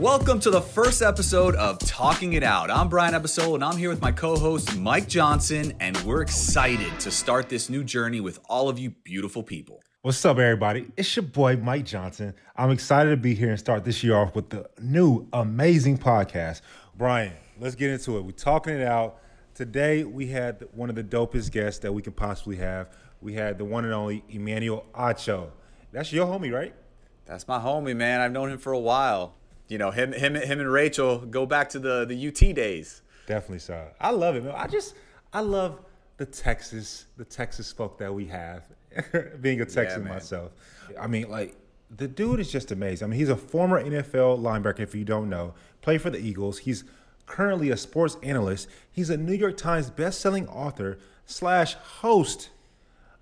Welcome to the first episode of Talking It Out. I'm Brian Abasolo, and I'm here with my co host, Mike Johnson, and we're excited to start this new journey with all of you beautiful people. What's up, everybody? It's your boy, Mike Johnson. I'm excited to be here and start this year off with the new amazing podcast. Brian, let's get into it. We're talking it out. Today, we had one of the dopest guests that we could possibly have. We had the one and only Emmanuel Acho. That's your homie, right? That's my homie, man. I've known him for a while you know, him, him, him, and Rachel go back to the the UT days. Definitely so. I love it, man. I just, I love the Texas, the Texas folk that we have. Being a Texan yeah, myself, I mean, like the dude is just amazing. I mean, he's a former NFL linebacker. If you don't know, played for the Eagles. He's currently a sports analyst. He's a New York Times best-selling author slash host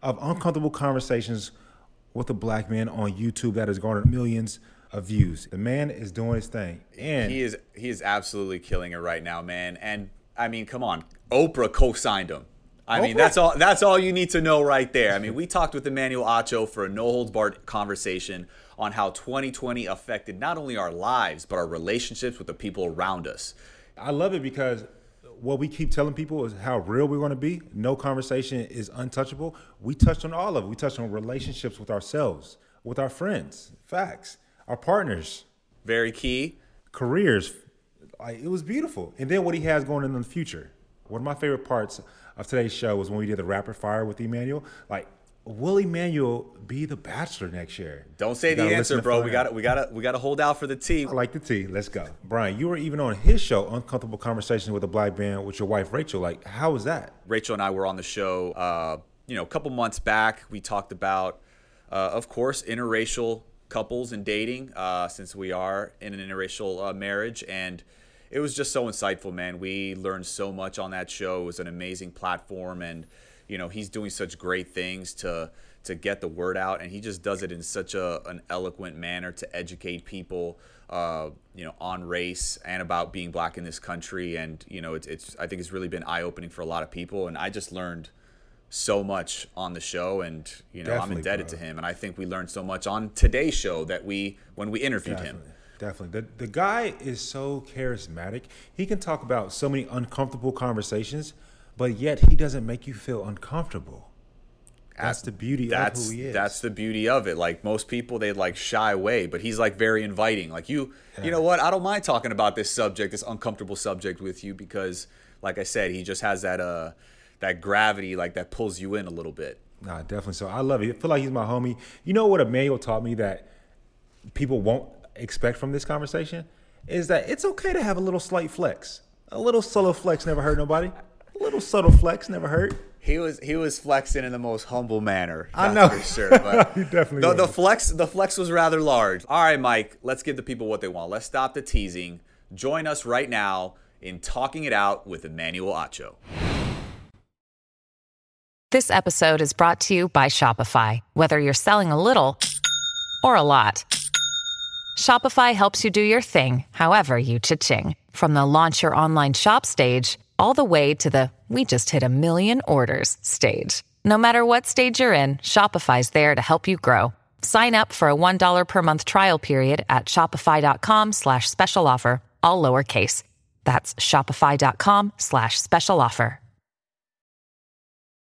of Uncomfortable Conversations with a Black Man on YouTube that has garnered millions of views. The man is doing his thing, and he is he is absolutely killing it right now, man. And I mean, come on, Oprah co-signed him. I Oprah? mean, that's all that's all you need to know right there. I mean, we talked with Emmanuel Acho for a no holds barred conversation on how 2020 affected not only our lives but our relationships with the people around us. I love it because what we keep telling people is how real we're going to be. No conversation is untouchable. We touched on all of it. We touched on relationships with ourselves, with our friends, facts our partners, very key, careers. Like, it was beautiful. And then what he has going in the future. One of my favorite parts of today's show was when we did the rapid fire with Emmanuel. Like, will Emmanuel be the bachelor next year? Don't say the answer, bro. We got to we got to we got to hold out for the T. I like the tea. Let's go, Brian. You were even on his show, Uncomfortable Conversations with a Black Man, with your wife Rachel. Like, how was that? Rachel and I were on the show, uh, you know, a couple months back. We talked about, uh, of course, interracial couples and dating uh, since we are in an interracial uh, marriage and it was just so insightful man we learned so much on that show it was an amazing platform and you know he's doing such great things to to get the word out and he just does it in such a an eloquent manner to educate people uh, you know on race and about being black in this country and you know it's, it's i think it's really been eye-opening for a lot of people and i just learned so much on the show and you know Definitely, I'm indebted bro. to him and I think we learned so much on today's show that we when we interviewed Definitely. him. Definitely. The the guy is so charismatic. He can talk about so many uncomfortable conversations, but yet he doesn't make you feel uncomfortable. That's the beauty that's, of who he is. That's the beauty of it. Like most people, they like shy away, but he's like very inviting. Like you, yeah. you know what? I don't mind talking about this subject, this uncomfortable subject with you because, like I said, he just has that uh that gravity like that pulls you in a little bit. Nah, definitely. So I love it. I feel like he's my homie. You know what Emmanuel taught me that people won't expect from this conversation is that it's okay to have a little slight flex. A little solo flex never hurt nobody. A little subtle flex never hurt. He was he was flexing in the most humble manner. I know for sure, but he definitely the, the, flex the flex was rather large. All right, Mike, let's give the people what they want. Let's stop the teasing. Join us right now in talking it out with Emmanuel Acho. This episode is brought to you by Shopify. Whether you're selling a little or a lot, Shopify helps you do your thing, however you cha-ching. From the launch your online shop stage, all the way to the we just hit a million orders stage. No matter what stage you're in, Shopify's there to help you grow. Sign up for a $1 per month trial period at shopify.com slash special offer, all lowercase. That's shopify.com slash special offer.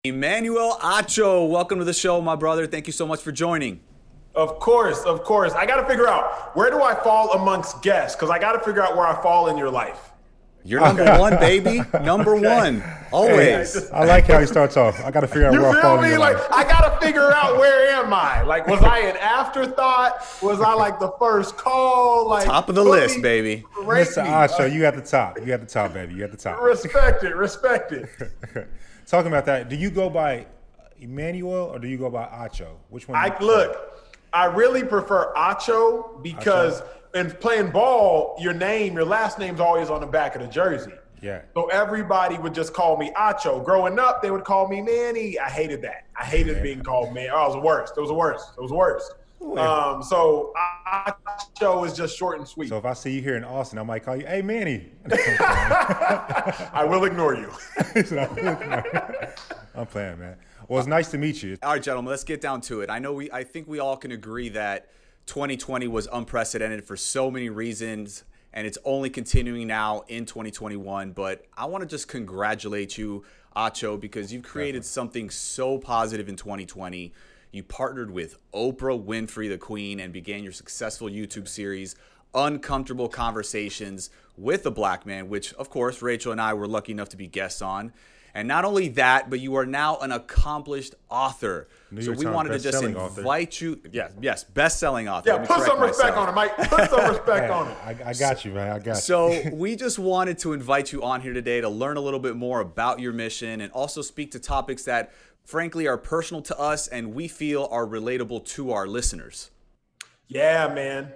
Emmanuel Acho, welcome to the show, my brother. Thank you so much for joining. Of course, of course. I got to figure out where do I fall amongst guests because I got to figure out where I fall in your life. You're number one, baby. Number okay. one, always. Hey, I like how he starts off. I got to figure out you where I fall. Me? like life. I got to figure out where am I? Like, was I an afterthought? Was I like the first call? Like top of the list, me, baby. Mr. Acho, you at the top. You at the top, baby. You at the top. Respect it. Respect it. talking about that, do you go by Emmanuel or do you go by Acho? Which one? I look. I really prefer Acho because Acho. in playing ball, your name, your last name's always on the back of the jersey. Yeah. So everybody would just call me Acho. Growing up, they would call me Manny. I hated that. I hated yeah. being called man. Oh, it was the worst. It was the worst. It was the worst. Um, so Acho is just short and sweet. So if I see you here in Austin, I might call you, "Hey, Manny." I will ignore you. I'm playing, man. Well, it's nice to meet you. All right, gentlemen, let's get down to it. I know we. I think we all can agree that 2020 was unprecedented for so many reasons, and it's only continuing now in 2021. But I want to just congratulate you, Acho, because you've created Definitely. something so positive in 2020. You partnered with Oprah Winfrey, the Queen, and began your successful YouTube series, Uncomfortable Conversations with a Black Man, which, of course, Rachel and I were lucky enough to be guests on. And not only that, but you are now an accomplished author. New so York we Times wanted to just invite author. you. Yes, yes, best-selling author. Yeah, put some respect myself. on it, Mike. Put some respect on it. I, I, got you, man. I got so you. So we just wanted to invite you on here today to learn a little bit more about your mission and also speak to topics that, frankly, are personal to us and we feel are relatable to our listeners. Yeah, man.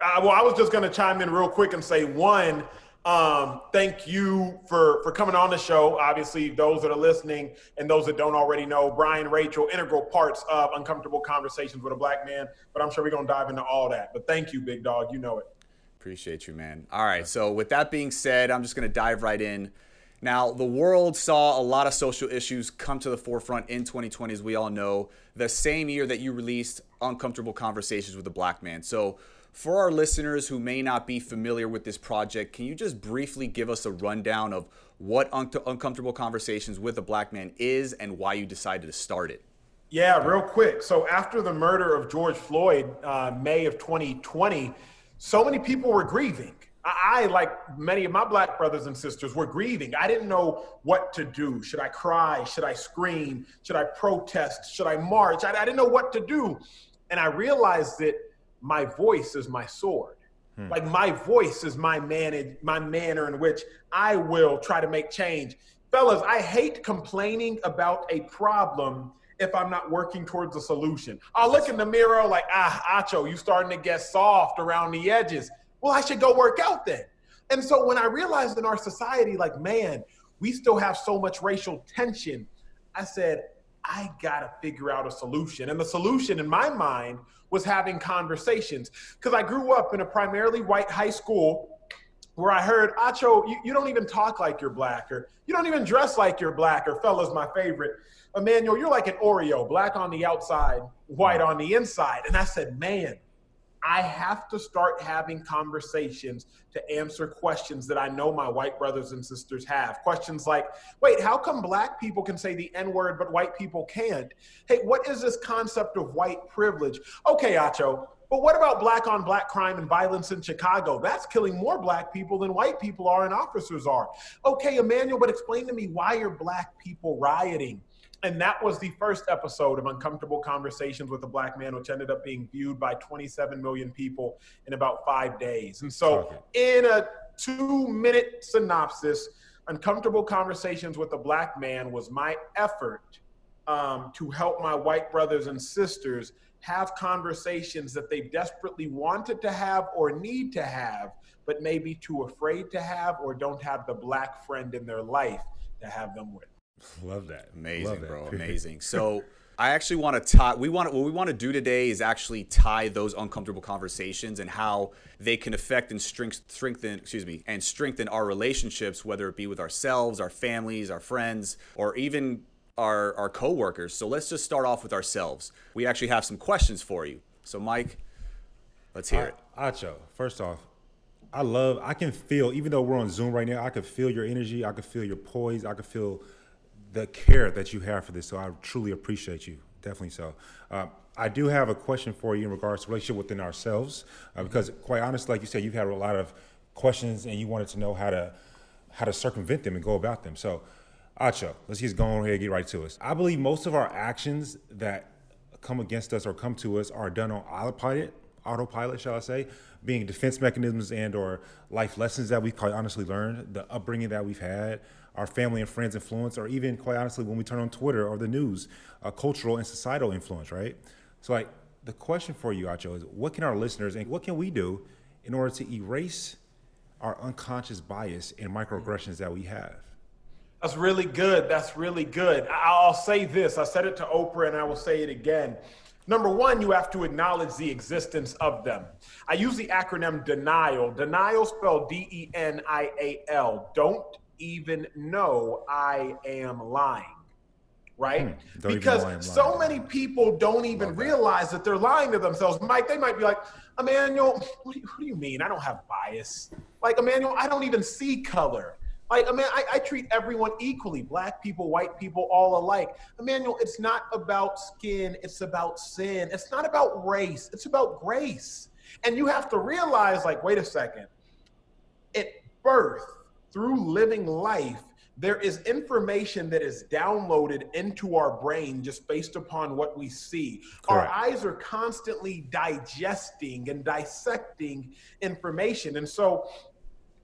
Uh, well, I was just going to chime in real quick and say one um, thank you for for coming on the show. Obviously, those that are listening and those that don't already know, Brian, Rachel, integral parts of uncomfortable conversations with a black man. But I'm sure we're gonna dive into all that. But thank you, big dog. You know it. Appreciate you, man. All right. So with that being said, I'm just gonna dive right in. Now, the world saw a lot of social issues come to the forefront in 2020, as we all know, the same year that you released Uncomfortable Conversations with a Black Man. So, for our listeners who may not be familiar with this project, can you just briefly give us a rundown of what Un- Uncomfortable Conversations with a Black Man is and why you decided to start it? Yeah, real quick. So, after the murder of George Floyd, uh, May of 2020, so many people were grieving. I, like many of my black brothers and sisters, were grieving. I didn't know what to do. Should I cry? Should I scream? Should I protest? Should I march? I, I didn't know what to do. And I realized that my voice is my sword. Hmm. Like my voice is my man, my manner in which I will try to make change. Fellas, I hate complaining about a problem if I'm not working towards a solution. I'll look in the mirror like, ah, Acho, you starting to get soft around the edges. Well, I should go work out then. And so when I realized in our society, like, man, we still have so much racial tension, I said, I gotta figure out a solution. And the solution in my mind was having conversations. Because I grew up in a primarily white high school where I heard, Acho, you, you, don't even talk like you're black, or you don't even dress like you're black, or fellas, my favorite, Emmanuel, you're like an Oreo, black on the outside, white on the inside. And I said, man, I have to start having conversations to answer questions that I know my white brothers and sisters have. Questions like, wait, how come black people can say the N word, but white people can't? Hey, what is this concept of white privilege? Okay, Acho, but what about black on black crime and violence in Chicago? That's killing more black people than white people are and officers are. Okay, Emmanuel, but explain to me why are black people rioting? And that was the first episode of Uncomfortable Conversations with a Black Man, which ended up being viewed by 27 million people in about five days. And so, in a two minute synopsis, Uncomfortable Conversations with a Black Man was my effort um, to help my white brothers and sisters have conversations that they desperately wanted to have or need to have, but maybe too afraid to have or don't have the black friend in their life to have them with. Love that. Amazing, Love that. bro. Amazing. So I actually want to tie. We want what we want to do today is actually tie those uncomfortable conversations and how they can affect and strengthen. Excuse me, and strengthen our relationships, whether it be with ourselves, our families, our friends, or even our our coworkers. So let's just start off with ourselves. We actually have some questions for you. So Mike, let's hear it. Acho, first off, I love. I can feel, even though we're on Zoom right now, I can feel your energy. I can feel your poise. I can feel the care that you have for this. So I truly appreciate you. Definitely so. Uh, I do have a question for you in regards to relationship within ourselves, uh, because quite honestly, like you said, you've had a lot of questions and you wanted to know how to how to circumvent them and go about them. So, Acho, let's just go on ahead and get right to us. I believe most of our actions that come against us or come to us are done on autopilot, autopilot, shall I say, being defense mechanisms and or life lessons that we quite honestly learned, the upbringing that we've had, our family and friends influence, or even quite honestly, when we turn on Twitter or the news, cultural and societal influence, right? So, like, the question for you, Acho, is what can our listeners and what can we do in order to erase our unconscious bias and microaggressions that we have? That's really good. That's really good. I'll say this. I said it to Oprah and I will say it again. Number one, you have to acknowledge the existence of them. I use the acronym denial. Denial spelled D E N I A L. Don't even know I am lying. right? Hmm, because so many people don't even realize that they're lying to themselves. Mike, they might be like, Emmanuel, what do, you, what do you mean? I don't have bias. Like, Emmanuel, I don't even see color. Like, I mean, I, I, treat everyone equally black people, white people, all alike. Emmanuel, it's not about skin, it's about sin. It's not about race, it's about grace. And you have to realize, like, wait a second, at birth, through living life, there is information that is downloaded into our brain just based upon what we see. Correct. Our eyes are constantly digesting and dissecting information. And so,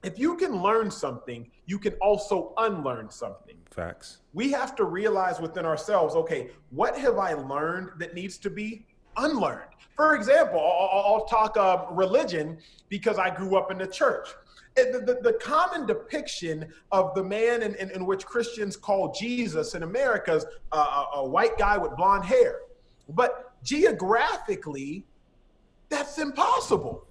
if you can learn something, you can also unlearn something. Facts. We have to realize within ourselves okay, what have I learned that needs to be unlearned? For example, I'll, I'll talk uh, religion because I grew up in the church. The, the, the, common depiction of the man in, in, in, which Christians call Jesus in America is a, a white guy with blonde hair. But geographically, that's impossible.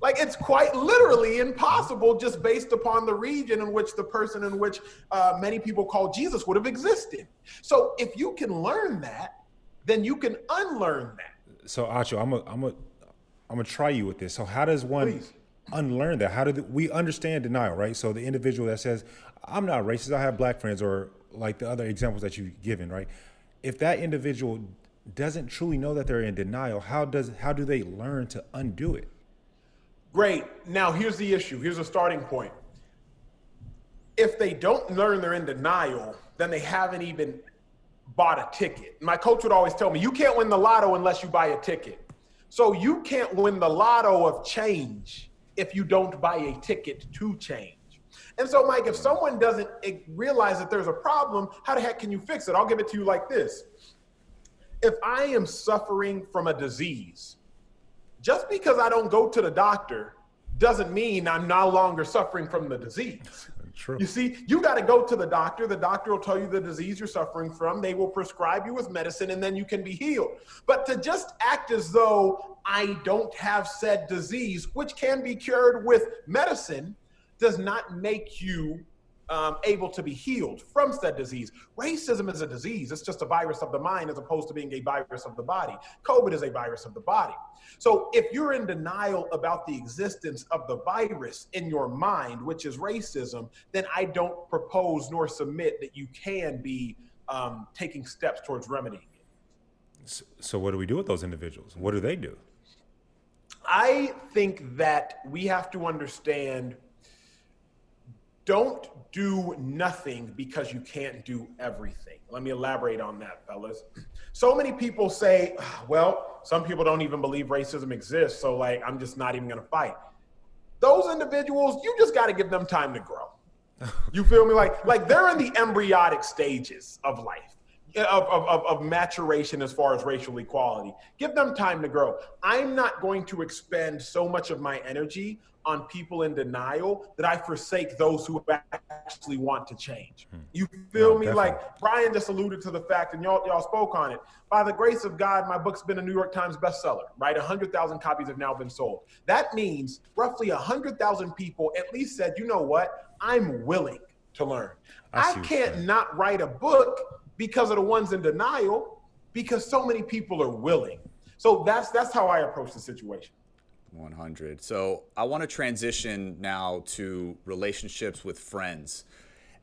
Like it's quite literally impossible just based upon the region in which the person in which uh, many people call Jesus would have existed. So if you can learn that, then you can unlearn that. So Acho, I'm a, I'm a, I'm gonna try you with this. So how does one Please. Unlearn that? How do we understand denial, right? So the individual that says, "I'm not racist. I have black friends," or like the other examples that you've given, right? If that individual doesn't truly know that they're in denial, how does how do they learn to undo it? Great. Now, here's the issue. Here's a starting point. If they don't learn they're in denial, then they haven't even bought a ticket. My coach would always tell me, you can't win the lotto unless you buy a ticket. So you can't win the lotto of change if you don't buy a ticket to change. And so, Mike, if someone doesn't realize that there's a problem, how the heck can you fix it? I'll give it to you like this. If I am suffering from a disease, just because I don't go to the doctor doesn't mean I'm no longer suffering from the disease. True. You see, you got to go to the doctor. The doctor will tell you the disease you're suffering from. They will prescribe you with medicine and then you can be healed. But to just act as though I don't have said disease, which can be cured with medicine, does not make you um, able to be healed from said disease. Racism is a disease. It's just a virus of the mind as opposed to being a virus of the body. COVID is a virus of the body. So if you're in denial about the existence of the virus in your mind, which is racism, then I don't propose nor submit that you can be um, taking steps towards remedying it. So, what do we do with those individuals? What do they do? I think that we have to understand don't do nothing because you can't do everything. Let me elaborate on that, fellas. So many people say, ah, well, some people don't even believe racism exists, so like I'm just not even gonna fight. Those individuals, you just gotta give them time to grow. You feel me? Like, like they're in the embryonic stages of life. Of, of, of, maturation as far as racial equality. Give them time to grow. I'm not going to expend so much of my energy on people in denial that I forsake those who actually want to change. Hmm. You feel no, me? Definitely. Like Brian just alluded to the fact, and y'all y'all spoke on it. By the grace of God, my book's been a New York Times bestseller. Right, hundred thousand copies have now been sold. That means roughly hundred thousand people at least said, you know what? I'm willing to learn. I, I can't not write a book because of the ones in denial, because so many people are willing. So that's that's how I approach the situation. 100. So I want to transition now to relationships with friends.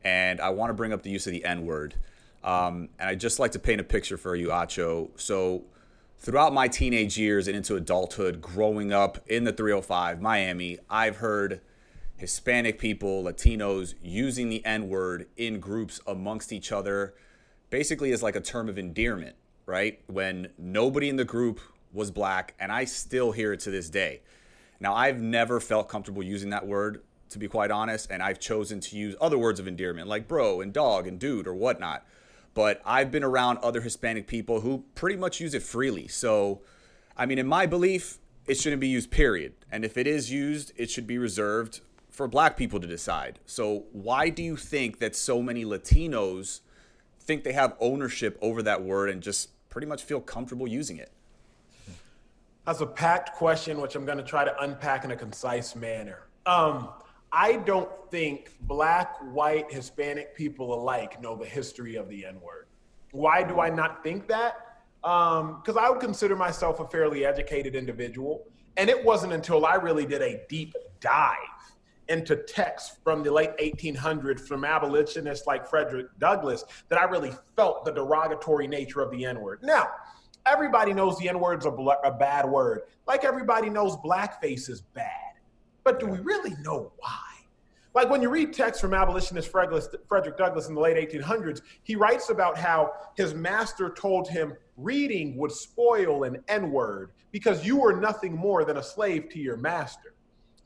And I want to bring up the use of the N word. Um, and I'd just like to paint a picture for you, Acho. So throughout my teenage years and into adulthood, growing up in the 305, Miami, I've heard Hispanic people, Latinos using the N word in groups amongst each other, basically as like a term of endearment, right? When nobody in the group was black, and I still hear it to this day. Now, I've never felt comfortable using that word, to be quite honest, and I've chosen to use other words of endearment like bro and dog and dude or whatnot. But I've been around other Hispanic people who pretty much use it freely. So, I mean, in my belief, it shouldn't be used, period. And if it is used, it should be reserved for black people to decide. So, why do you think that so many Latinos think they have ownership over that word and just pretty much feel comfortable using it? That's a packed question, which I'm going to try to unpack in a concise manner. Um, I don't think black, white, Hispanic people alike know the history of the N word. Why do I not think that? Um, because um, I would consider myself a fairly educated individual. And it wasn't until I really did a deep dive into texts from the late 1800s from abolitionists like Frederick Douglass that I really felt the derogatory nature of the N word. Now, everybody knows the N word's a, bl- a bad word, like everybody knows blackface is bad. But do we really know why? Like when you read texts from abolitionist Frederick Douglass in the late 1800s, he writes about how his master told him reading would spoil an N word because you were nothing more than a slave to your master.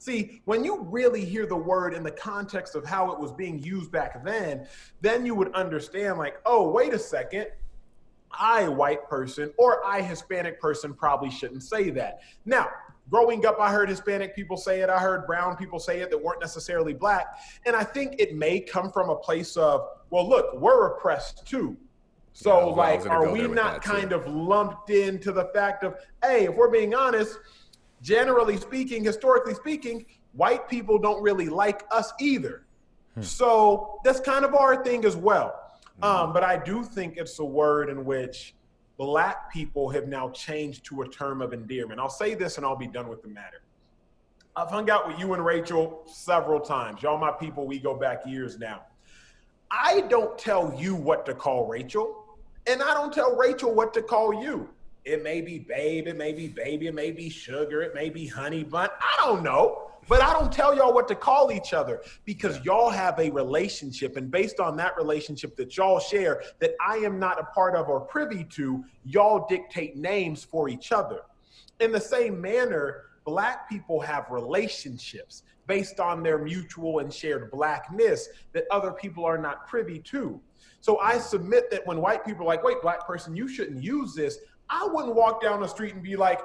See, when you really hear the word in the context of how it was being used back then, then you would understand, like, oh, wait a second. I, white person, or I, Hispanic person, probably shouldn't say that. Now, growing up, I heard Hispanic people say it. I heard brown people say it that weren't necessarily black. And I think it may come from a place of, well, look, we're oppressed too. So, yeah, like, are we not kind too. of lumped into the fact of, hey, if we're being honest, generally speaking, historically speaking, white people don't really like us either. Hmm. So that's kind of our thing as well. Hmm. Um, but I do think it's a word in which black people have now changed to a term of endearment. I'll say this and I'll be done with the matter. I've hung out with you and Rachel several times. Y'all, my people, we go back years now. I don't tell you what to call Rachel, and I don't tell Rachel what to call you. It may be babe, it may be baby, it may be sugar, it may be honey bun. I don't know. But I don't tell y'all what to call each other because y'all have a relationship. And based on that relationship that y'all share, that I am not a part of or privy to, y'all dictate names for each other. In the same manner, Black people have relationships based on their mutual and shared Blackness that other people are not privy to. So I submit that when white people are like, wait, Black person, you shouldn't use this, I wouldn't walk down the street and be like,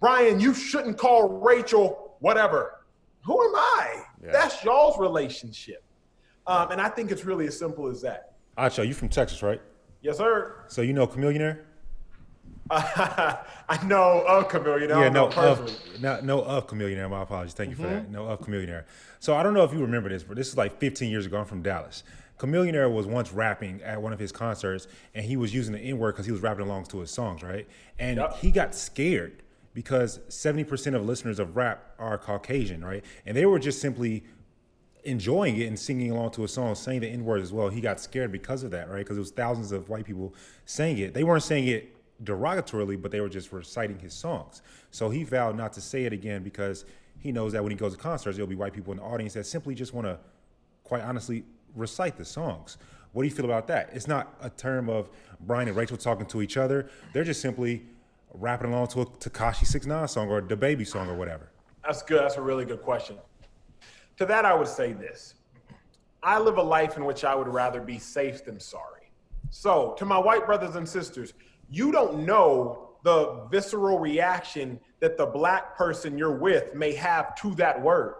Brian, you shouldn't call Rachel whatever. Who am I? Yeah. That's y'all's relationship. Um, and I think it's really as simple as that. Acho, you from Texas, right? Yes, sir. So you know Chamillionaire? Uh, I know of Chamillionaire. Yeah, no of, no, no of Chamillionaire. My apologies. Thank you mm-hmm. for that. No of Chamillionaire. So I don't know if you remember this, but this is like 15 years ago. I'm from Dallas. Chamillionaire was once rapping at one of his concerts, and he was using the N word because he was rapping along to his songs, right? And yep. he got scared because 70% of listeners of rap are Caucasian, right? And they were just simply enjoying it and singing along to a song, saying the N word as well. He got scared because of that, right? Because it was thousands of white people saying it. They weren't saying it derogatorily, but they were just reciting his songs. So he vowed not to say it again because he knows that when he goes to concerts, there'll be white people in the audience that simply just want to, quite honestly, recite the songs. What do you feel about that? It's not a term of Brian and Rachel talking to each other. They're just simply rapping along to a Tekashi Six Nine song or DaBaby song or whatever. That's good. That's a really good question. To that, I would say this: I live a life in which I would rather be safe than sorry. So, to my white brothers and sisters, you don't know the visceral reaction that the black person you're with may have to that word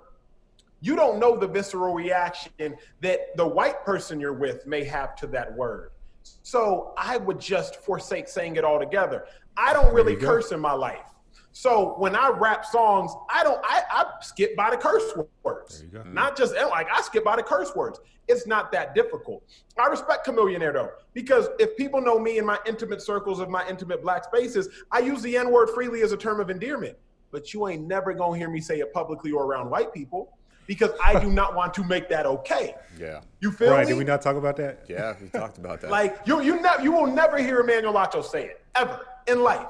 you don't know the visceral reaction that the white person you're with may have to that word. So I would just forsake saying it altogether. I don't really curse in my life. So when I rap songs, I don't I, I skip by the curse words. Not just eh, like I skip by the curse words. It's not that difficult. I respect Chamillionaire though, because if people know me in my intimate circles of my intimate black spaces, I use the N-word freely as a term of endearment. But you ain't never gonna hear me say it publicly or around white people because I do not want to make that okay. Yeah. You feel right, me? Did we not talk about that? Yeah, we talked about that. like you, you, ne- you will never hear Emmanuel Acho say it ever in life.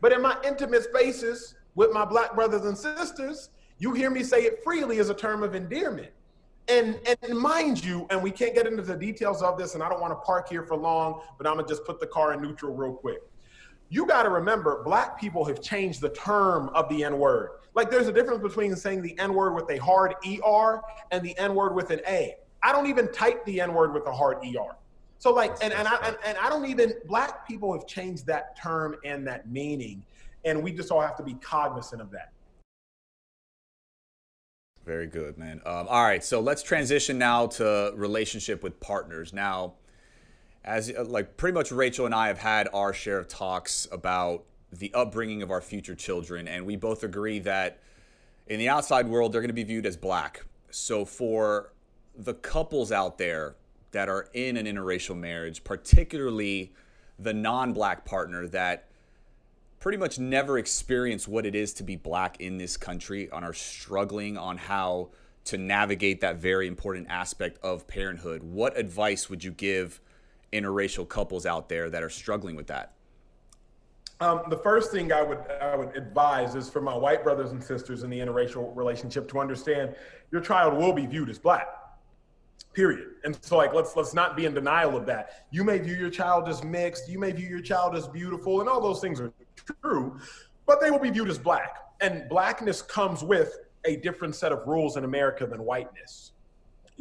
But in my intimate spaces with my black brothers and sisters, you hear me say it freely as a term of endearment. And, and mind you, and we can't get into the details of this, and I don't want to park here for long, but I'm gonna just put the car in neutral real quick. You got to remember, black people have changed the term of the N word. Like there's a difference between saying the N word with a hard ER and the N word with an A. I don't even type the N word with a hard ER. So like, and, and I and, and I don't even black people have changed that term and that meaning, and we just all have to be cognizant of that. Very good, man. Um, all right, so let's transition now to relationship with partners. Now, as uh, like pretty much Rachel and I have had our share of talks about the upbringing of our future children, and we both agree that in the outside world they're going to be viewed as black. So for the couples out there that are in an interracial marriage, particularly the non-black partner that pretty much never experienced what it is to be black in this country and are struggling on how to navigate that very important aspect of parenthood. What advice would you give interracial couples out there that are struggling with that? Um, the first thing I would I would advise is for my white brothers and sisters in the interracial relationship to understand your child will be viewed as black. Period. And so like let's let's not be in denial of that. You may view your child as mixed, you may view your child as beautiful, and all those things are true, but they will be viewed as black. And blackness comes with a different set of rules in America than whiteness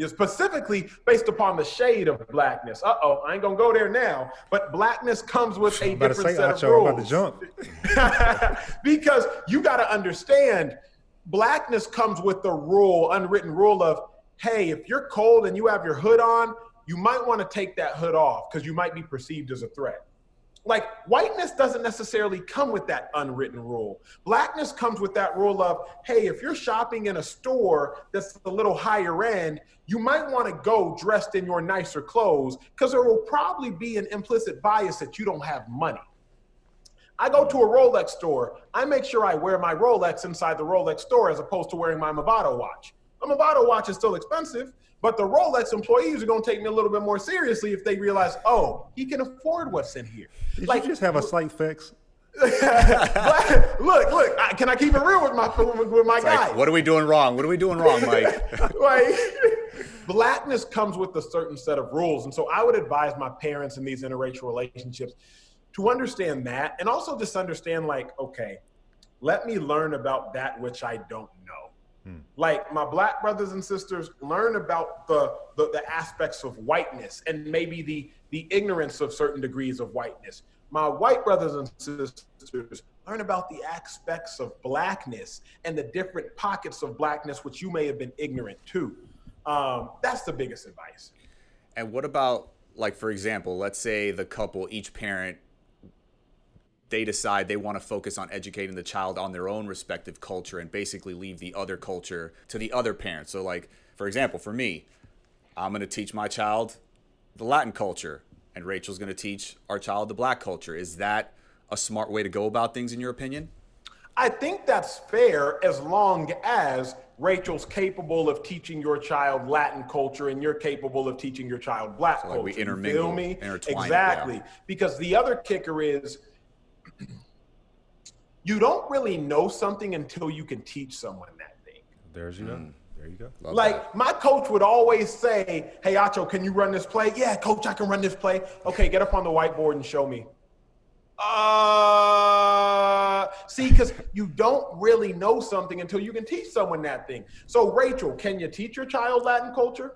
specifically based upon the shade of blackness. Uh oh, I ain't gonna go there now. But blackness comes with a different say, set of rules. about to jump. because you got to understand, blackness comes with the rule, unwritten rule of, hey, if you're cold and you have your hood on, you might want to take that hood off because you might be perceived as a threat like whiteness doesn't necessarily come with that unwritten rule. Blackness comes with that rule of, hey, if you're shopping in a store that's a little higher end, you might want to go dressed in your nicer clothes because there will probably be an implicit bias that you don't have money. I go to a Rolex store, I make sure I wear my Rolex inside the Rolex store as opposed to wearing my Movado watch. A Movado watch is still expensive, but the Rolex employees are going to take me a little bit more seriously if they realize, oh, he can afford what's in here. Did like, you just have a slight fix? look, look. Can I keep it real with my with my guy? Like, what are we doing wrong? What are we doing wrong, Mike? like, blackness comes with a certain set of rules, and so I would advise my parents in these interracial relationships to understand that, and also just understand, like, okay, let me learn about that which I don't know. Like my black brothers and sisters learn about the, the, the aspects of whiteness and maybe the the ignorance of certain degrees of whiteness. My white brothers and sisters learn about the aspects of blackness and the different pockets of blackness which you may have been ignorant to. Um, that's the biggest advice. And what about like for example, let's say the couple, each parent they decide they want to focus on educating the child on their own respective culture and basically leave the other culture to the other parent. So, like, for example, for me, I'm going to teach my child the Latin culture, and Rachel's going to teach our child the black culture. Is that a smart way to go about things, in your opinion? I think that's fair as long as Rachel's capable of teaching your child Latin culture and you're capable of teaching your child black so like culture. We intermingle, me? Exactly. yeah. Because the other kicker is you don't really know something until you can teach someone that thing. There's you go. Mm. There you go. Love like that. my coach would always say, "Hey, Acho, can you run this play?" Yeah, coach, I can run this play. Okay, get up on the whiteboard and show me. Uh, see, because you don't really know something until you can teach someone that thing. So, Rachel, can you teach your child Latin culture?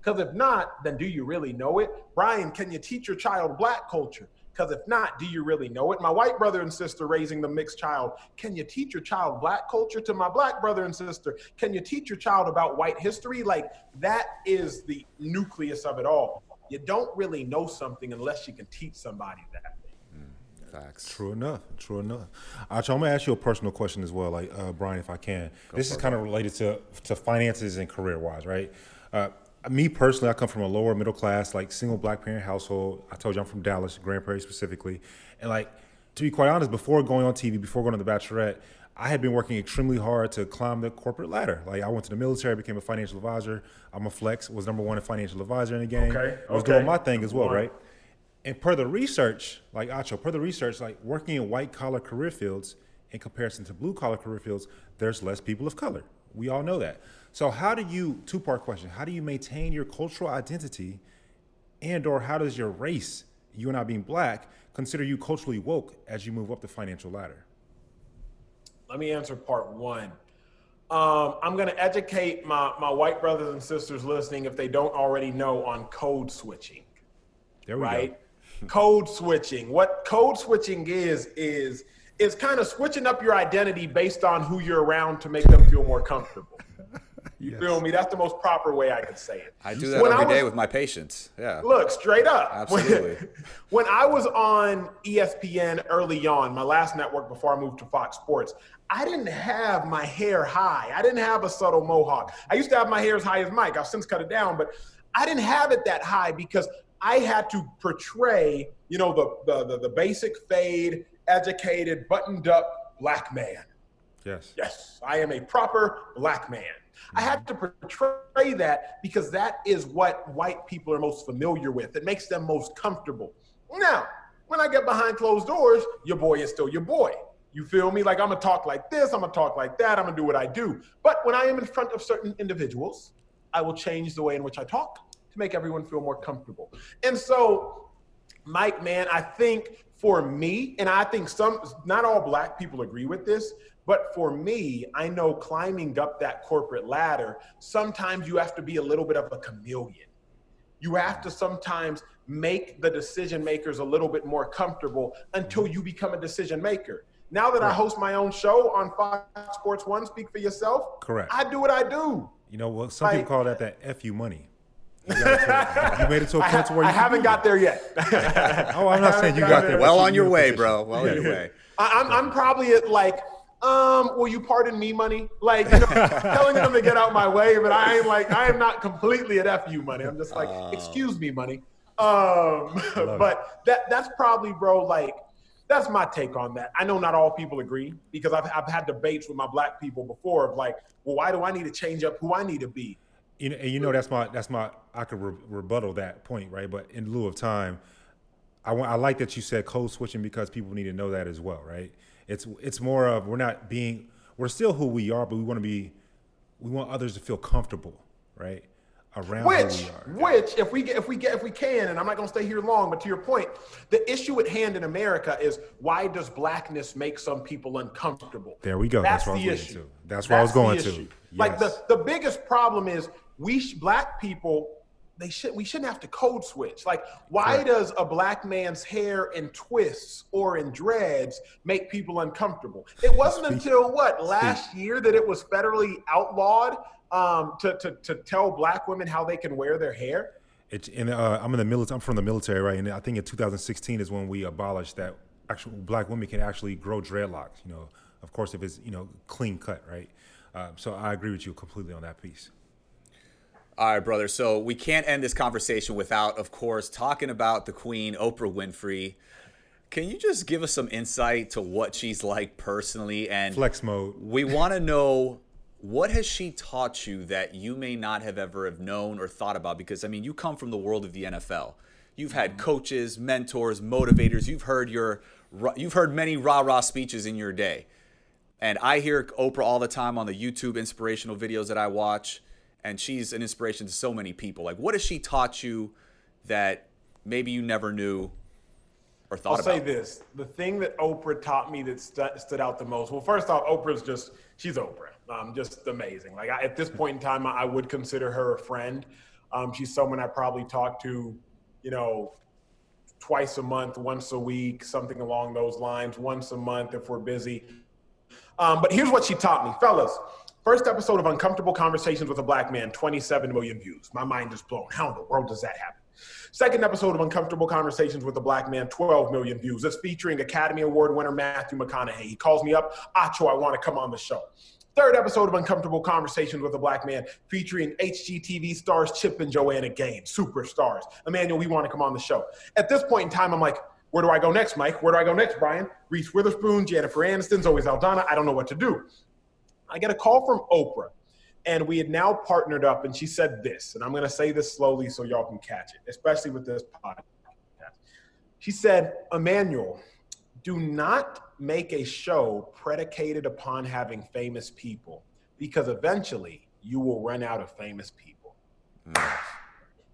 Because if not, then do you really know it? Brian, can you teach your child black culture? Because if not, do you really know it? My white brother and sister raising the mixed child. Can you teach your child black culture to my black brother and sister? Can you teach your child about white history? Like that is the nucleus of it all. You don't really know something unless you can teach somebody that. Mm, facts. True enough. True enough. Acho, I'm gonna ask you a personal question as well, like uh, Brian, if I can. Go this is kind of related to to finances and career wise, right? Uh, me personally, I come from a lower middle class, like single black parent household. I told you I'm from Dallas, Grand Prairie specifically, and like to be quite honest, before going on TV, before going to the Bachelorette, I had been working extremely hard to climb the corporate ladder. Like I went to the military, became a financial advisor. I'm a flex, was number one in financial advisor in the game. Okay, I was okay. doing my thing as well, right? And per the research, like Acho, per the research, like working in white collar career fields in comparison to blue collar career fields, there's less people of color. We all know that. So how do you two part question? How do you maintain your cultural identity, and or how does your race, you and I being black, consider you culturally woke as you move up the financial ladder? Let me answer part one. Um, I'm going to educate my, my white brothers and sisters listening, if they don't already know, on code switching. There we go. right? go. code switching. What code switching is is is kind of switching up your identity based on who you're around to make them feel more comfortable. You yes. feel me? That's the most proper way I could say it. I do that when every was, day with my patients. Yeah. Look, straight up. Absolutely. When, when, I was on ESPN early on, my last network before I moved to Fox Sports, I didn't have my hair high. I didn't have a subtle mohawk. I used to have my hair as high as Mike. I've since cut it down, but I didn't have it that high because I had to portray, you know, the, the, the, the basic fade, educated, buttoned up black man. Yes. Yes, I am a proper black man. I had to portray that because that is what white people are most familiar with. It makes them most comfortable. Now, when I get behind closed doors, your boy is still your boy. You feel me? Like I'm gonna talk like this, I'm gonna talk like that, I'm gonna do what I do. But when I am in front of certain individuals, I will change the way in which I talk to make everyone feel more comfortable. And so, Mike, man, I think for me, and I think some, not all black people agree with this, but for me, I know climbing up that corporate ladder, sometimes you have to be a little bit of a chameleon. You have to sometimes make the decision makers a little bit more comfortable until you become a decision maker. Now that I host my own show on Fox Sports One, Speak for Yourself. Correct. I do what I do. You know what? Some like, people call that that fu money. You, you made it to a point to where I haven't got there yet. oh, I'm not saying you got there. Well on your way, bro. Well on your way. I, I'm, I'm probably at like um, will you pardon me money? Like, you know, telling them to get out my way, but I ain't like, I am not completely at FU money. I'm just like, uh, excuse me, money. Um, but that that's probably, bro, like, that's my take on that. I know not all people agree because I've, I've had debates with my black people before of like, well, why do I need to change up who I need to be? You know, and you know that's my that's my I could re- rebuttal that point, right? But in lieu of time, I want I like that you said code switching because people need to know that as well, right? It's it's more of we're not being we're still who we are, but we want to be we want others to feel comfortable, right? Around which, which, if we get, if we get, if we can, and I'm not going to stay here long, but to your point, the issue at hand in America is why does blackness make some people uncomfortable? There we go. That's, That's the issue. That's where That's what I was going to. Yes. Like the the biggest problem is we black people they should we shouldn't have to code switch. Like, why does a black man's hair in twists or in dreads make people uncomfortable? It wasn't Speak. until what last Speak. year that it was federally outlawed um, to, to to tell black women how they can wear their hair. It's in uh, I'm in the military. I'm from the military, right? And I think in 2016 is when we abolished that actual black women can actually grow dreadlocks. You know, of course, if it's you know clean cut, right? Uh, so I agree with you completely on that piece. All right, brother. So we can't end this conversation without, of course, talking about the Queen, Oprah Winfrey. Can you just give us some insight to what she's like personally? And flex mode. We want to know what has she taught you that you may not have ever have known or thought about? Because I mean, you come from the world of the NFL. You've had mm-hmm. coaches, mentors, motivators. You've heard your you've heard many rah rah speeches in your day. And I hear Oprah all the time on the YouTube inspirational videos that I watch and she's an inspiration to so many people. Like, what has she taught you that maybe you never knew or thought about? I'll about? say this: the thing that Oprah taught me that st- stood out the most. Well, first off, Oprah's just she's Oprah. Um, just amazing. Like I, at this point in time, I would consider her a friend. Um, she's someone I probably talk to, you know, twice a month, once a week, something along those lines. Once a month if we're busy. Um, but here's what she taught me, fellas. First episode of Uncomfortable Conversations with a Black Man, 27 million views. My mind is blown. How in the world does that happen? Second episode of Uncomfortable Conversations with a Black Man, 12 million views. It's featuring Academy Award winner Matthew McConaughey. He calls me up, Acho, I want to come on the show. Third episode of Uncomfortable Conversations with a Black Man, featuring HGTV stars Chip and Joanna Gaines, superstars. Emmanuel, we want to come on the show. At this point in time, I'm like, where do I go next, Mike? Where do I go next, Brian? Reese Witherspoon, Jennifer Aniston, Zoe Saldana. I don't know what to do. I get a call from Oprah, and we had now partnered up, and she said this, and I'm going to say this slowly so y'all can catch it, especially with this podcast. She said, Emmanuel, do not make a show predicated upon having famous people because eventually you will run out of famous people.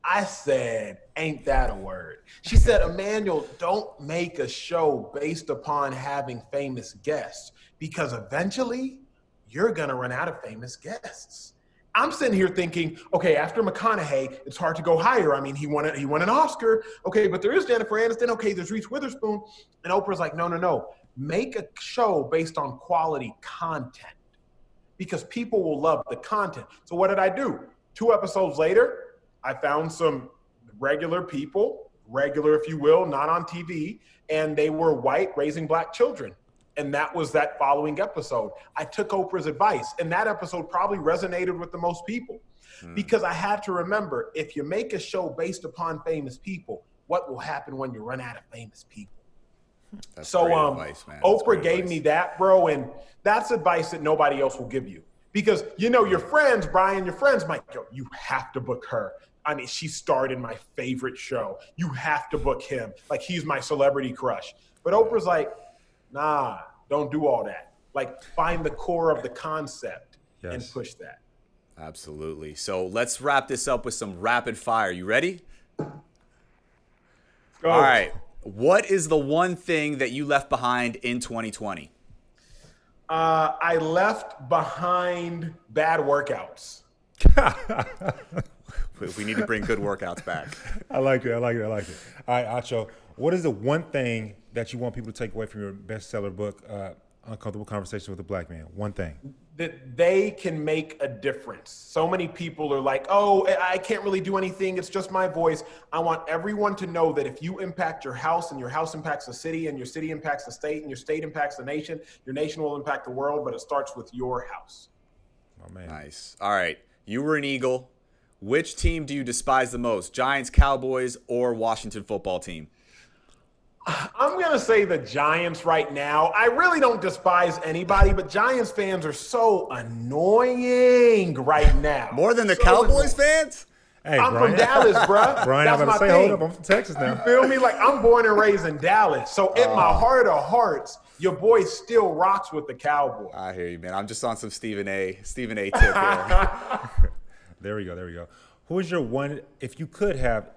I said, Ain't that a word? She said, Emmanuel, don't make a show based upon having famous guests because eventually you're going to run out of famous guests. I'm sitting here thinking, okay, after McConaughey, it's hard to go higher. I mean, he won a, he won an Oscar. Okay, but there is Jennifer Aniston. Okay, there's Reese Witherspoon. And Oprah's like, no, no, no. Make a show based on quality content because people will love the content. So what did I do? Two episodes later, I found some regular people, regular if you will, not on TV, and they were white raising black children. And that was that following episode. I took Oprah's advice, and that episode probably resonated with the most people mm. because I had to remember if you make a show based upon famous people, what will happen when you run out of famous people? That's so um, advice, Oprah gave advice. me that, bro, and that's advice that nobody else will give you because you know your friends, Brian, your friends might go, you have to book her. I mean, she starred in my favorite show. You have to book him. Like he's my celebrity crush. But Oprah's like, nah, don't do all that. Like find the core of the concept yes. and push that. Absolutely. So let's wrap this up with some rapid fire. You ready? Go. All right. What is the one thing that you left behind in 2020? Uh, I left behind bad workouts. we need to bring good workouts back. I like it. I like it. I like it. All right, Acho, what is the one thing that you want people to take away from your bestseller book, uh, Uncomfortable Conversation with a Black Man? One thing. That they can make a difference. So many people are like, oh, I can't really do anything. It's just my voice. I want everyone to know that if you impact your house and your house impacts the city and your city impacts the state and your state impacts the nation, your nation will impact the world, but it starts with your house. Oh, man. Nice. All right. You were an Eagle. Which team do you despise the most? Giants, Cowboys, or Washington football team? I'm going to say the Giants right now. I really don't despise anybody, but Giants fans are so annoying right now. More than the so Cowboys annoying. fans? Hey, I'm Brian. from Dallas, bro. Brian, That's I'm to say, thing. hold up, I'm from Texas now. You feel me? Like I'm born and raised in Dallas, so in uh, my oh. heart of hearts, your boy still rocks with the Cowboys. I hear you, man. I'm just on some Stephen A. Stephen A. tip here. there we go. There we go. Who is your one? If you could have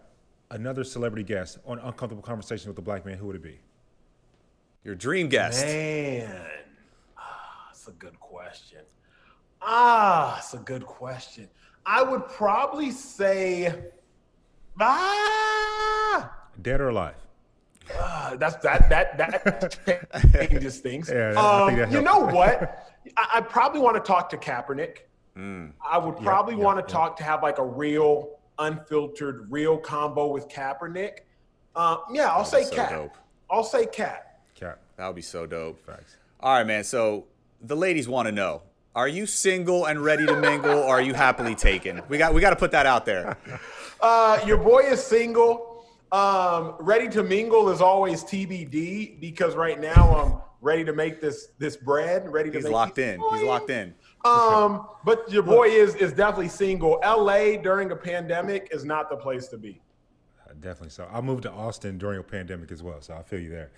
another celebrity guest on Uncomfortable Conversation with a Black Man, who would it be? Your dream guest. Man, ah, that's a good question. Ah, that's a good question. I would probably say, ah, dead or alive. Uh, that's that that that changes things. Yeah, um, you know what? I, I probably want to talk to Kaepernick. Mm. I would probably yep, want to yep, talk to have like a real unfiltered, real combo with Kaepernick. Uh, yeah, I'll say so Cap. Dope. I'll say Cap. Cap. That would be so dope. Facts. All right, man. So the ladies want to know: Are you single and ready to mingle, or are you happily taken? We got we got to put that out there. Uh, your boy is single. Um, ready to mingle is always TBD because right now I'm ready to make this this bread. Ready to. He's locked in. He's locked in. Um, but your boy is is definitely single. LA during a pandemic is not the place to be. Uh, definitely so. I moved to Austin during a pandemic as well, so I feel you there.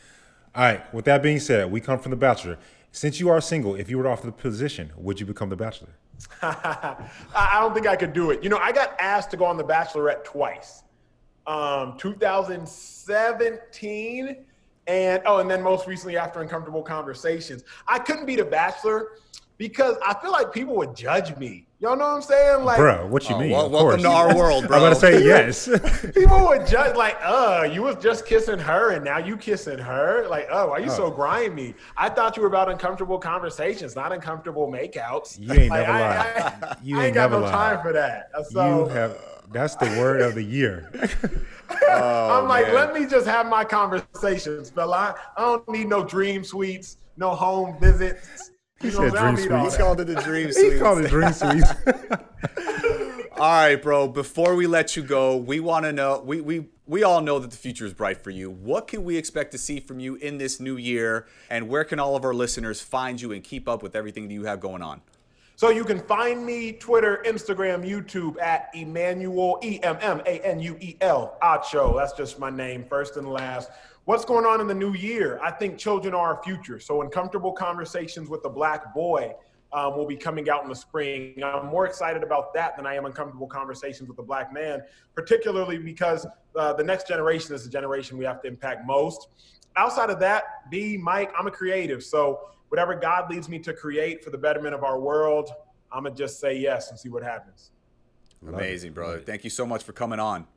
All right. With that being said, we come from The Bachelor. Since you are single, if you were offered the position, would you become The Bachelor? I don't think I could do it. You know, I got asked to go on The Bachelorette twice. Um, 2017 and oh, and then most recently after Uncomfortable Conversations. I couldn't be The Bachelor because I feel like people would judge me. Y'all know what I'm saying? Like, bro, what you oh, mean? Well, welcome to our world, bro. I'm gonna say yes. people would judge like, uh, you was just kissing her and now you kissing her. Like, oh, why you oh. so uh. grimy? I thought you were about uncomfortable conversations, not uncomfortable makeouts. You ain't like, never I, lied. I, you I ain't, ain't got no lied. time for that. Uh, so, you have. That's the word of the year. oh, I'm like, man. let me just have my conversations, fella. I don't need no dream suites, no home visits. He said dream suites. He called it the dream suites. he called it dream suites. all right, bro. Before we let you go, we want to know. We we we all know that the future is bright for you. What can we expect to see from you in this new year? And where can all of our listeners find you and keep up with everything that you have going on? So you can find me Twitter, Instagram, YouTube at Emmanuel E M M A N U E L Acho. That's just my name, first and last. What's going on in the new year? I think children are our future. So, Uncomfortable Conversations with a Black Boy um, will be coming out in the spring. I'm more excited about that than I am Uncomfortable Conversations with a Black Man, particularly because uh, the next generation is the generation we have to impact most. Outside of that, B, Mike, I'm a creative. So, whatever God leads me to create for the betterment of our world, I'm going to just say yes and see what happens. Amazing, brother. Thank you so much for coming on.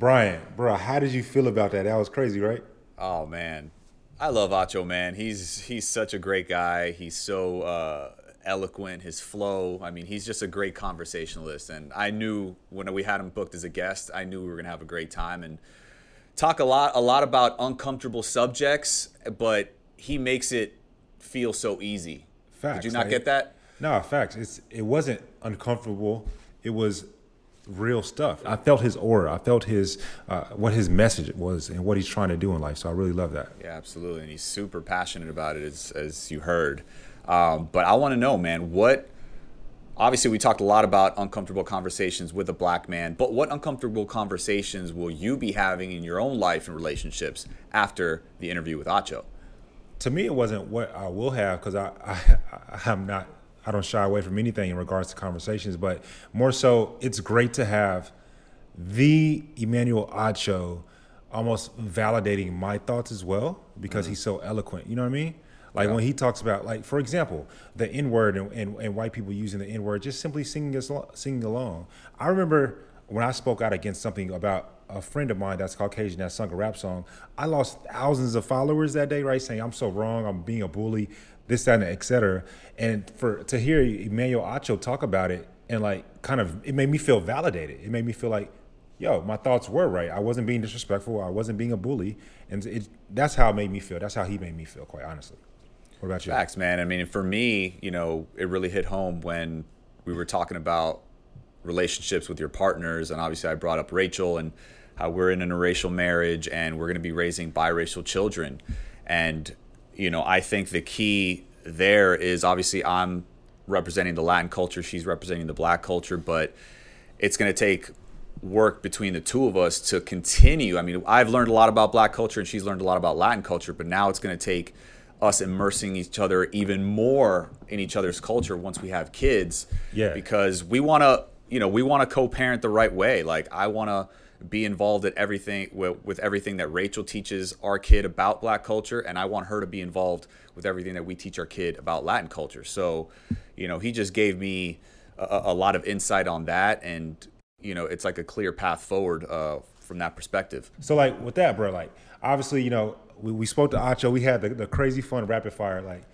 Brian, bro, how did you feel about that? That was crazy, right? Oh man, I love Acho, man. He's he's such a great guy. He's so uh, eloquent. His flow. I mean, he's just a great conversationalist. And I knew when we had him booked as a guest, I knew we were gonna have a great time. And talk a lot a lot about uncomfortable subjects, but he makes it feel so easy. Facts. Did you not like, get that? No, facts. It's it wasn't uncomfortable. It was real stuff. I felt his aura. I felt his uh, what his message was and what he's trying to do in life. So I really love that. Yeah, absolutely. And he's super passionate about it, as as you heard. Um, but I want to know, man, what? Obviously, we talked a lot about uncomfortable conversations with a black man, but what uncomfortable conversations will you be having in your own life and relationships after the interview with Acho? To me, it wasn't what I will have because I, I I'm not I don't shy away from anything in regards to conversations, but more so, it's great to have the Emmanuel Acho almost validating my thoughts as well because mm-hmm. he's so eloquent. You know what I mean? Like yeah. when he talks about, like for example, the N word and, and, and, white people using the N word, just simply singing us singing along. I remember when I spoke out against something about a friend of mine that's Caucasian that sung a rap song. I lost thousands of followers that day, right? Saying I'm so wrong, I'm being a bully, this, that, and et cetera. And for to hear Emmanuel Acho talk about it and like kind of it made me feel validated. It made me feel like, yo, my thoughts were right. I wasn't being disrespectful. I wasn't being a bully, and it, that's how it made me feel. That's how he made me feel, quite honestly. What about you? Facts, man. I mean, for me, you know, it really hit home when we were talking about relationships with your partners, and obviously, I brought up Rachel and how we're in an interracial marriage and we're going to be raising biracial children, and you know, I think the key there is obviously I'm representing the Latin culture, she's representing the Black culture, but it's going to take work between the two of us to continue. I mean, I've learned a lot about Black culture and she's learned a lot about Latin culture, but now it's going to take us immersing each other even more in each other's culture once we have kids. Yeah. Because we want to, you know, we want to co-parent the right way. Like I want to be involved at everything with, with everything that Rachel teaches our kid about black culture and I want her to be involved with everything that we teach our kid about Latin culture. So, you know, he just gave me a, a lot of insight on that and you know, it's like a clear path forward uh, from that perspective. So like with that, bro, like obviously, you know, we, we spoke to Acho. We had the, the crazy fun rapid fire. Like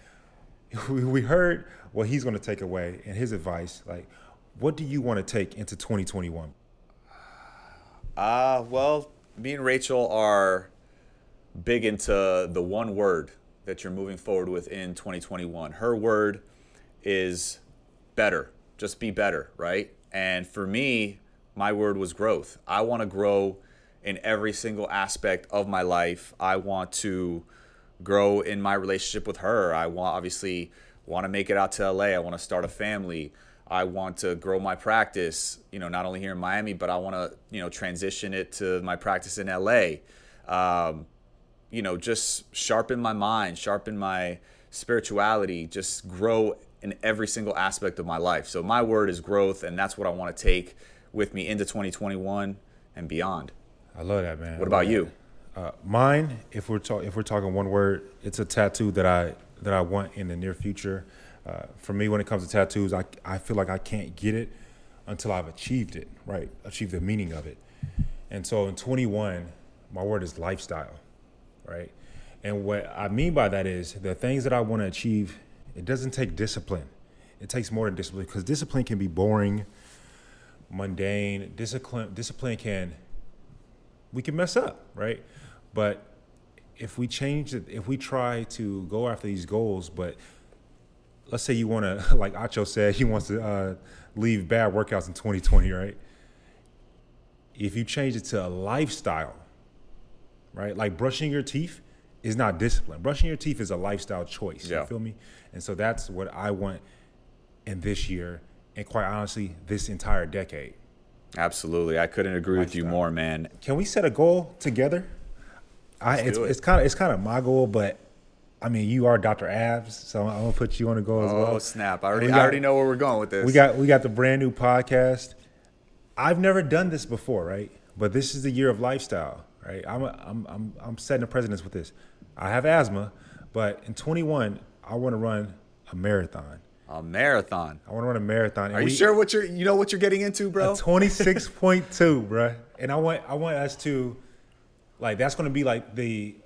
we, we heard what he's going to take away and his advice. Like, what do you want to take into 2021? Uh, well, me and Rachel are big into the one word that you're moving forward with in 2021. Her word is better. Just be better, right? And for me, my word was growth. I want to grow in every single aspect of my life. I want to grow in my relationship with her. I want obviously want to make it out to LA. I want to start a family. I want to grow my practice, you know, not only here in Miami, but I want to, you know, transition it to my practice in LA. Um, you know, just sharpen my mind, sharpen my spirituality, just grow in every single aspect of my life. So my word is growth, and that's what I want to take with me into 2021 and beyond. I love that, man. What about you? Uh, mine, if we're talking, if we're talking one word, it's a tattoo that I that I want in the near future. Uh, for me, when it comes to tattoos, I I feel like I can't get it until I've achieved it, right? Achieve the meaning of it. And so in 21, my word is lifestyle, right? And what I mean by that is the things that I want to achieve. It doesn't take discipline. It takes more than discipline because discipline can be boring, mundane. Discipline discipline can we can mess up, right? But if we change it, if we try to go after these goals, but let's say you want to, like Acho said, he wants to uh, leave bad workouts in 2020, right? If you change it to a lifestyle, right? Like brushing your teeth is not discipline. Brushing your teeth is a lifestyle choice. Yeah. You feel me? And so that's what I want in this year, and quite honestly, this entire decade. Absolutely, I couldn't agree with you more, man. Can we set a goal together? I, it's, it. it's kind of it's kind of my goal, but I mean, you are Dr. Abs, so I'm gonna put you on the go as oh, well. Oh snap! I already got, I already know where we're going with this. We got we got the brand new podcast. I've never done this before, right? But this is the year of lifestyle, right? I'm a, I'm I'm I'm setting a precedence with this. I have asthma, but in 21, I want to run a marathon. A marathon. I want to run a marathon. Are you we, sure what you're you know what you're getting into, bro? 26.2, bro. And I want I want us to like that's going to be like the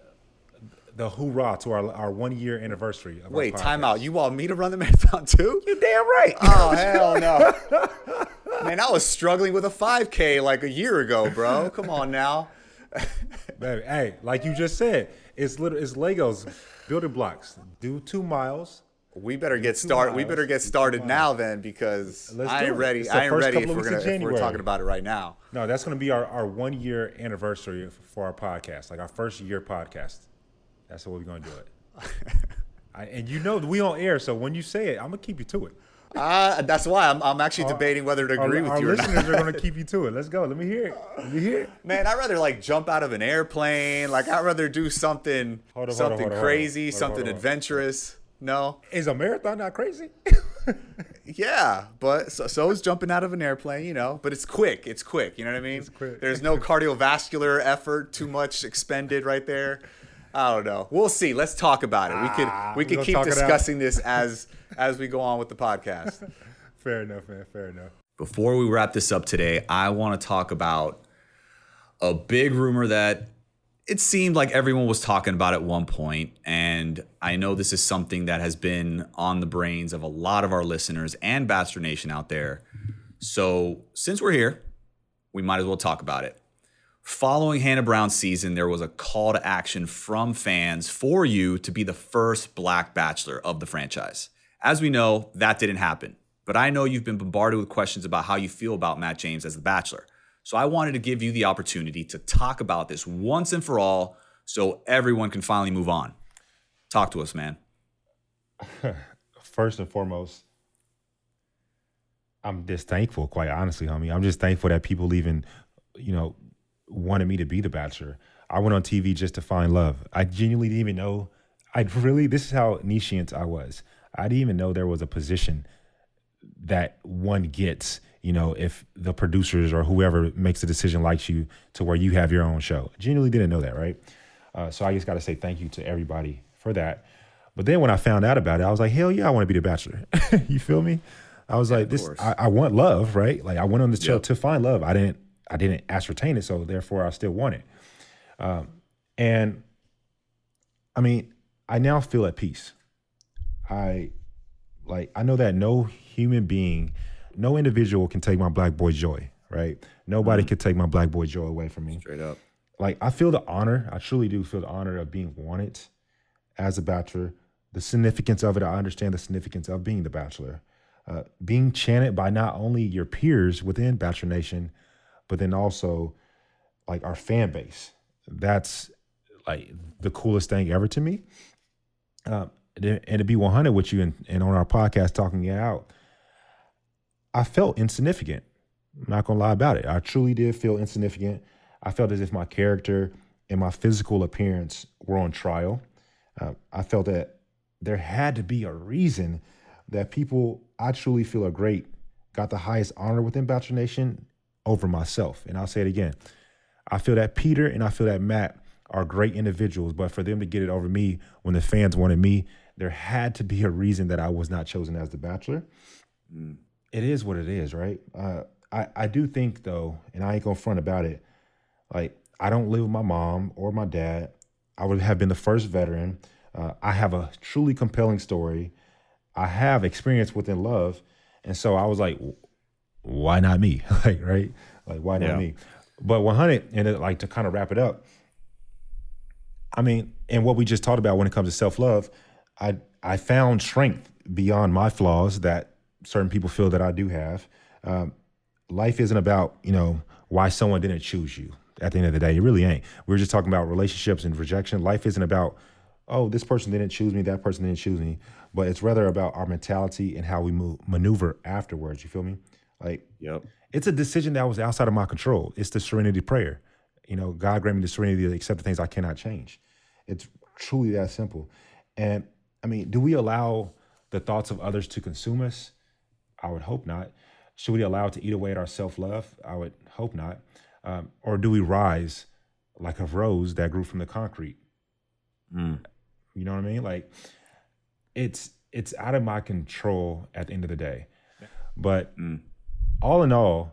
the hoorah to our our one year anniversary. Wait, time out. You want me to run the marathon too? You damn right. Oh hell no. Man, I was struggling with a 5K like a year ago, bro. Come on now. baby. Hey, like you just said, it's little, it's Legos, building blocks. Do two miles. We better get started. We better get started now then, because Let's I ain't ready. I ain't ready if we're gonna if we're talking about it right now. No, that's going to be our, our one year anniversary for our podcast, like our first year podcast. That's what we're going to do it. I, and you know we on air, so when you say it, I'm gonna keep you to it. Uh, that's why I'm, I'm actually debating whether to Our, agree with our you or not. listeners are gonna keep you to it. Let's go. Let me hear it. Let me hear it. Man, I'd rather like jump out of an airplane. Like I'd rather do something something hold hold crazy, Hold something adventurous. No, Is a marathon not crazy? yeah, but so, so is jumping out of an airplane, you know. But it's quick. It's quick. You know what I mean? It's quick. There's no cardiovascular effort, too much expended right there. I don't know. We'll see. Let's talk about it. We could Ah, we we could keep talk it out. discussing this as as we go on with the podcast. Fair enough, man. Fair enough. Before we wrap this up today, I want to talk about a big rumor that it seemed like everyone was talking about at one point, and I know this is something that has been on the brains of a lot of our listeners and Bachelor Nation out there. So, since we're here, we might as well talk about it. Following Hannah Brown's season, there was a call to action from fans for you to be the first Black Bachelor of the franchise. As we know, that didn't happen. But I know you've been bombarded with questions about how you feel about Matt James as the Bachelor. So I wanted to give you the opportunity to talk about this once and for all so everyone can finally move on. Talk to us, man. First and foremost, I'm just thankful, quite honestly, homie. I'm just thankful that people even, you know, wanted me to be the bachelor. I went on TV just to find love. I genuinely didn't even know. I really, this is how nichient I was. I didn't even know there was a position that one gets, you know, if the producers or whoever makes the decision likes you to where you have your own show. Genuinely didn't know that, right? Uh, so I just got to say thank you to everybody for that. But then when I found out about it, I was like, hell yeah, I want to be the bachelor. you feel me? I was like, this. I, I want love, right? Like I went on the show Yep. to find love. I didn't, I didn't ascertain it, so therefore I still want it. Um, and I mean, I now feel at peace. I like I know that no human being, no individual can take my black boy joy, right? Nobody can take my black boy joy away from me. Straight up. Like I feel the honor, I truly do feel the honor of being wanted as a bachelor. The significance of it, I understand the significance of being the bachelor. Uh, being chanted by not only your peers within Bachelor Nation, but then also like our fan base. That's like the coolest thing ever to me. And and to be 100 with you and, and on our podcast talking it out, I felt insignificant. I'm not gonna lie about it. I truly did feel insignificant. I felt as if my character and my physical appearance were on trial. Uh, I felt that there had to be a reason that people I truly feel are great got the highest honor within Bachelor Nation over myself. And I'll say it again. I feel that Peter and I feel that Matt are great individuals, but for them to get it over me when the fans wanted me, there had to be a reason that I was not chosen as the Bachelor. It is what it is, right? Uh, I I do think though, and I ain't gonna front about it. Like I don't live with my mom or my dad. I would have been the first veteran. Uh, I have a truly compelling story. I have experience within love, and so I was like, why not me? like right, like why not Yeah. me? But 100 and it, like to kind of wrap it up. I mean, and what we just talked about when it comes to self love, I I found strength beyond my flaws that certain people feel that I do have. Um, life isn't about you know why someone didn't choose you. At the end of the day, it really ain't. We were just talking about relationships and rejection. Life isn't about oh this person didn't choose me, that person didn't choose me, but it's rather about our mentality and how we move maneuver afterwards. You feel me? Like Yep. it's a decision that was outside of my control. It's the serenity prayer. You know, God grant me the serenity to accept the things I cannot change. It's truly that simple. And I mean, do we allow the thoughts of others to consume us? I would hope not. Should we allow it to eat away at our self love? I would hope not. Um, or do we rise like a rose that grew from the concrete? Mm. You know what I mean? Like it's it's out of my control at the end of the day. But Mm. All in all,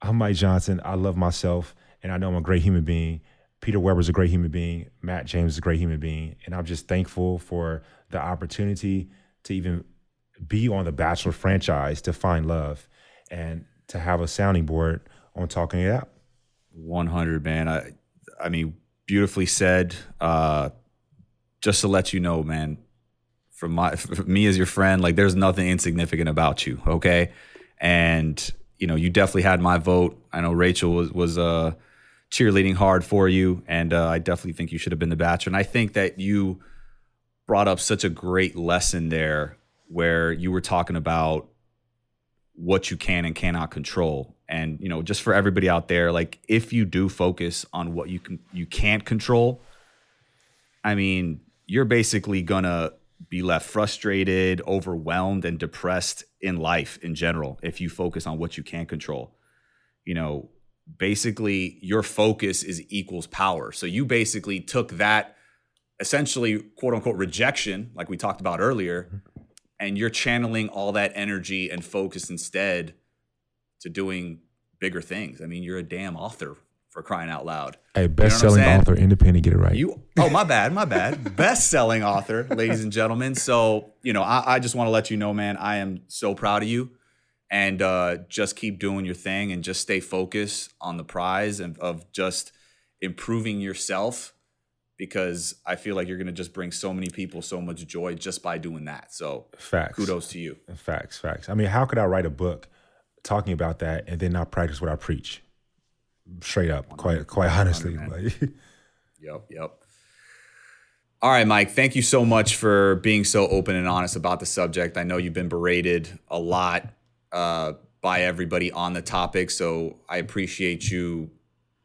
I'm Mike Johnson. I love myself and I know I'm a great human being. Peter Weber's a great human being. Matt James is a great human being. And I'm just thankful for the opportunity to even be on the Bachelor franchise to find love and to have a sounding board on talking it out. 100 man i i mean beautifully said. Uh, just to let you know, man, from my from me as your friend, like there's nothing insignificant about you, okay? And you know, you definitely had my vote. I know Rachel was was uh, cheerleading hard for you, and uh, I definitely think you should have been the bachelor. And I think that you brought up such a great lesson there, where you were talking about what you can and cannot control. And you know, just for everybody out there, like if you do focus on what you can you can't control, I mean, you're basically gonna be left frustrated, overwhelmed, and depressed in life in general if you focus on what you can't control. You know, basically your focus is equals power. So you basically took that essentially quote unquote rejection, like we talked about earlier, and you're channeling all that energy and focus instead to doing bigger things. I mean, you're a damn author for crying out loud. A best-selling you know author, independent, get it right. You oh my bad, my bad. best-selling author, ladies and gentlemen. So you know, I, I just want to let you know, man, I am so proud of you, and uh, just keep doing your thing and just stay focused on the prize and of just improving yourself because I feel like you're going to just bring so many people so much joy just by doing that. So facts, kudos to you. Facts, facts. I mean, how could I write a book talking about that and then not practice what I preach? Straight up, quite quite honestly. yep, yep. All right, Mike, thank you so much for being so open and honest about the subject. I know you've been berated a lot uh, by everybody on the topic, so I appreciate you,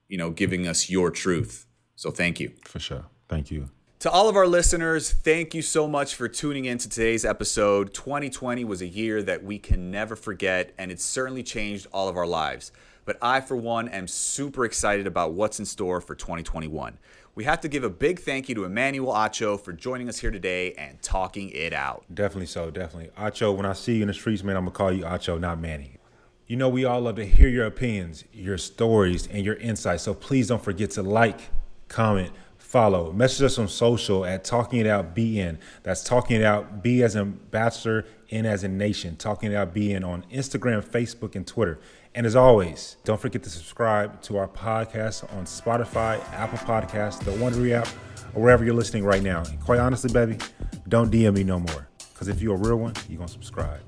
you know, giving us your truth. So thank you. For sure. Thank you. To all of our listeners, thank you so much for tuning in to today's episode. 2020 was a year that we can never forget, and it certainly changed all of our lives but I, for one, am super excited about what's in store for 2021. We have to give a big thank you to Emmanuel Acho for joining us here today and talking it out. Definitely so, definitely. Acho, when I see you in the streets, man, I'm going to call you Acho, not Manny. You know, we all love to hear your opinions, your stories, and your insights. So please don't forget to like, comment, follow. Message us on social at Talking It Out BN. That's Talking It Out B as in Bachelor, N as in Nation. Talking It Out BN on Instagram, Facebook, and Twitter. And as always, don't forget to subscribe to our podcast on Spotify, Apple Podcasts, the Wondery app, or wherever you're listening right now. And quite honestly, baby, don't DM me no more. Because if you're a real one, you're going to subscribe.